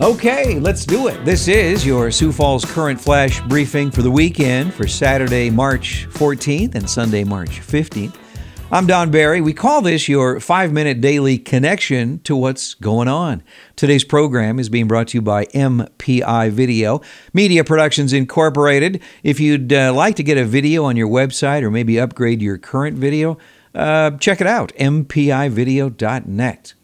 Okay, let's do it. This is your Sioux Falls Current Flash briefing for the weekend for Saturday, March 14th and Sunday, March 15th. I'm Don Barry. We call this your five minute daily connection to what's going on. Today's program is being brought to you by MPI Video, Media Productions Incorporated. If you'd uh, like to get a video on your website or maybe upgrade your current video, uh, check it out, mpivideo.net.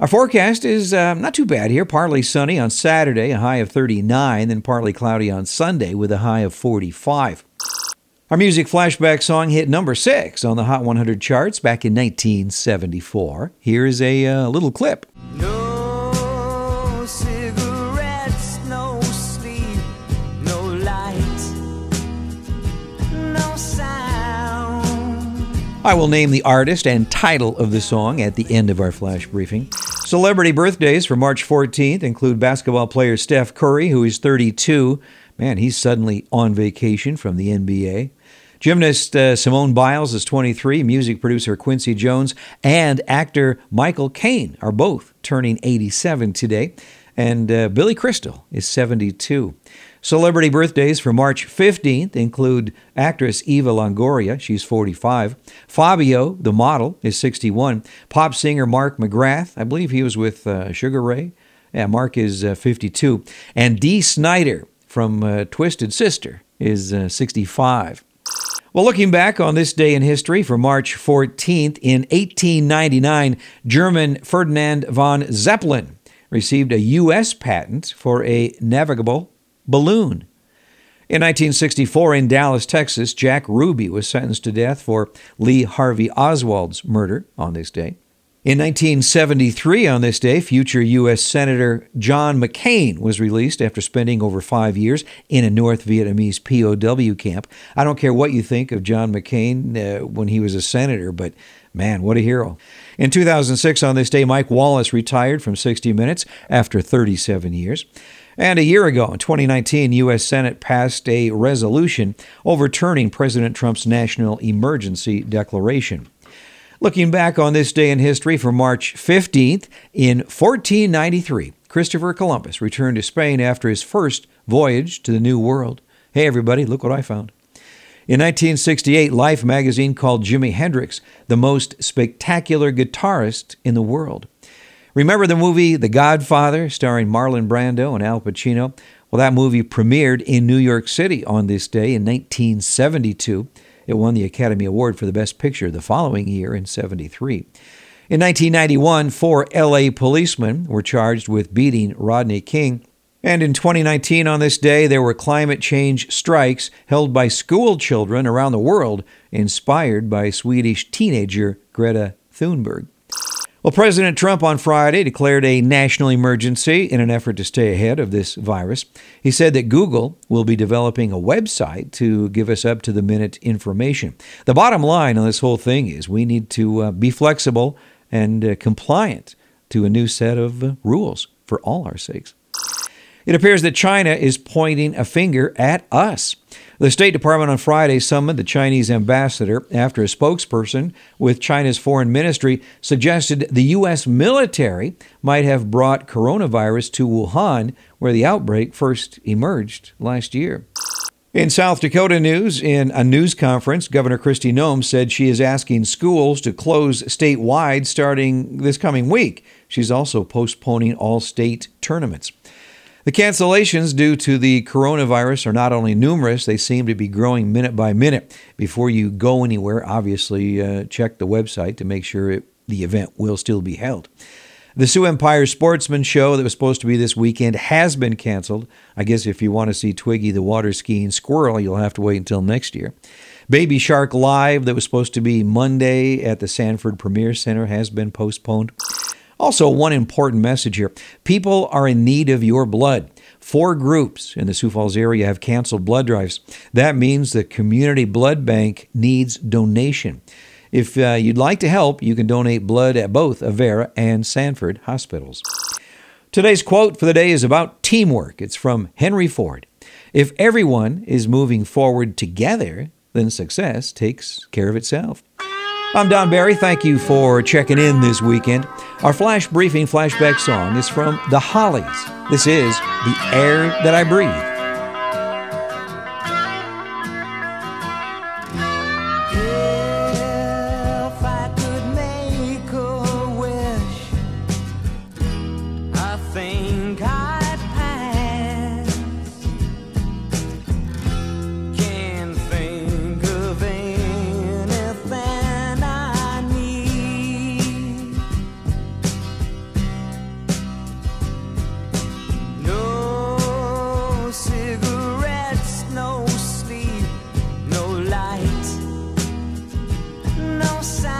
Our forecast is uh, not too bad here. Partly sunny on Saturday, a high of 39, then partly cloudy on Sunday with a high of 45. Our music flashback song hit number six on the Hot 100 charts back in 1974. Here's a uh, little clip. No I will name the artist and title of the song at the end of our flash briefing. Celebrity birthdays for March 14th include basketball player Steph Curry, who is 32. Man, he's suddenly on vacation from the NBA. Gymnast uh, Simone Biles is 23. Music producer Quincy Jones and actor Michael Caine are both turning 87 today. And uh, Billy Crystal is 72. Celebrity birthdays for March 15th include actress Eva Longoria, she's 45. Fabio, the model, is 61. Pop singer Mark McGrath, I believe he was with uh, Sugar Ray. Yeah, Mark is uh, 52. And Dee Snider from uh, Twisted Sister is uh, 65. Well, looking back on this day in history for March 14th, in 1899, German Ferdinand von Zeppelin received a U.S. patent for a navigable balloon. In 1964, in Dallas, Texas, Jack Ruby was sentenced to death for Lee Harvey Oswald's murder on this day. In 1973, on this day, future U.S. Senator John McCain was released after spending over five years in a North Vietnamese POW camp. I don't care what you think of John McCain uh, when he was a senator, but man, what a hero. In 2006, on this day, Mike Wallace retired from 60 Minutes after 37 years. And a year ago, in 2019, U.S. Senate passed a resolution overturning President Trump's national emergency declaration. Looking back on this day in history for March 15th, in 1493, Christopher Columbus returned to Spain after his first voyage to the New World. Hey, everybody, look what I found. In 1968, Life magazine called Jimi Hendrix the most spectacular guitarist in the world. Remember the movie The Godfather, starring Marlon Brando and Al Pacino? Well, that movie premiered in New York City on this day in 1972. It won the Academy Award for the Best Picture the following year in 73. In 1991, four LA policemen were charged with beating Rodney King. And in 2019, on this day, there were climate change strikes held by school children around the world, inspired by Swedish teenager Greta Thunberg. Well, President Trump on Friday declared a national emergency in an effort to stay ahead of this virus. He said that Google will be developing a website to give us up to the minute information. The bottom line on this whole thing is we need to uh, be flexible and uh, compliant to a new set of uh, rules for all our sakes. It appears that China is pointing a finger at us. The State Department on Friday summoned the Chinese ambassador after a spokesperson with China's foreign ministry suggested the U.S. military might have brought coronavirus to Wuhan, where the outbreak first emerged last year. In South Dakota news, in a news conference, Governor Kristi Noem said she is asking schools to close statewide starting this coming week. She's also postponing all state tournaments. The cancellations due to the coronavirus are not only numerous, they seem to be growing minute by minute. Before you go anywhere, obviously uh, check the website to make sure it, the event will still be held. The Sioux Empire Sportsman Show that was supposed to be this weekend has been canceled. I guess if you want to see Twiggy the water skiing squirrel, you'll have to wait until next year. Baby Shark Live that was supposed to be Monday at the Sanford Premier Center has been postponed. Also, one important message here people are in need of your blood. Four groups in the Sioux Falls area have canceled blood drives. That means the community blood bank needs donation. If uh, you'd like to help, you can donate blood at both Avera and Sanford hospitals. Today's quote for the day is about teamwork. It's from Henry Ford. If everyone is moving forward together, then success takes care of itself. I'm Don Barry. Thank you for checking in this weekend. Our flash briefing flashback song is from The Hollies. This is The Air That I Breathe. outside.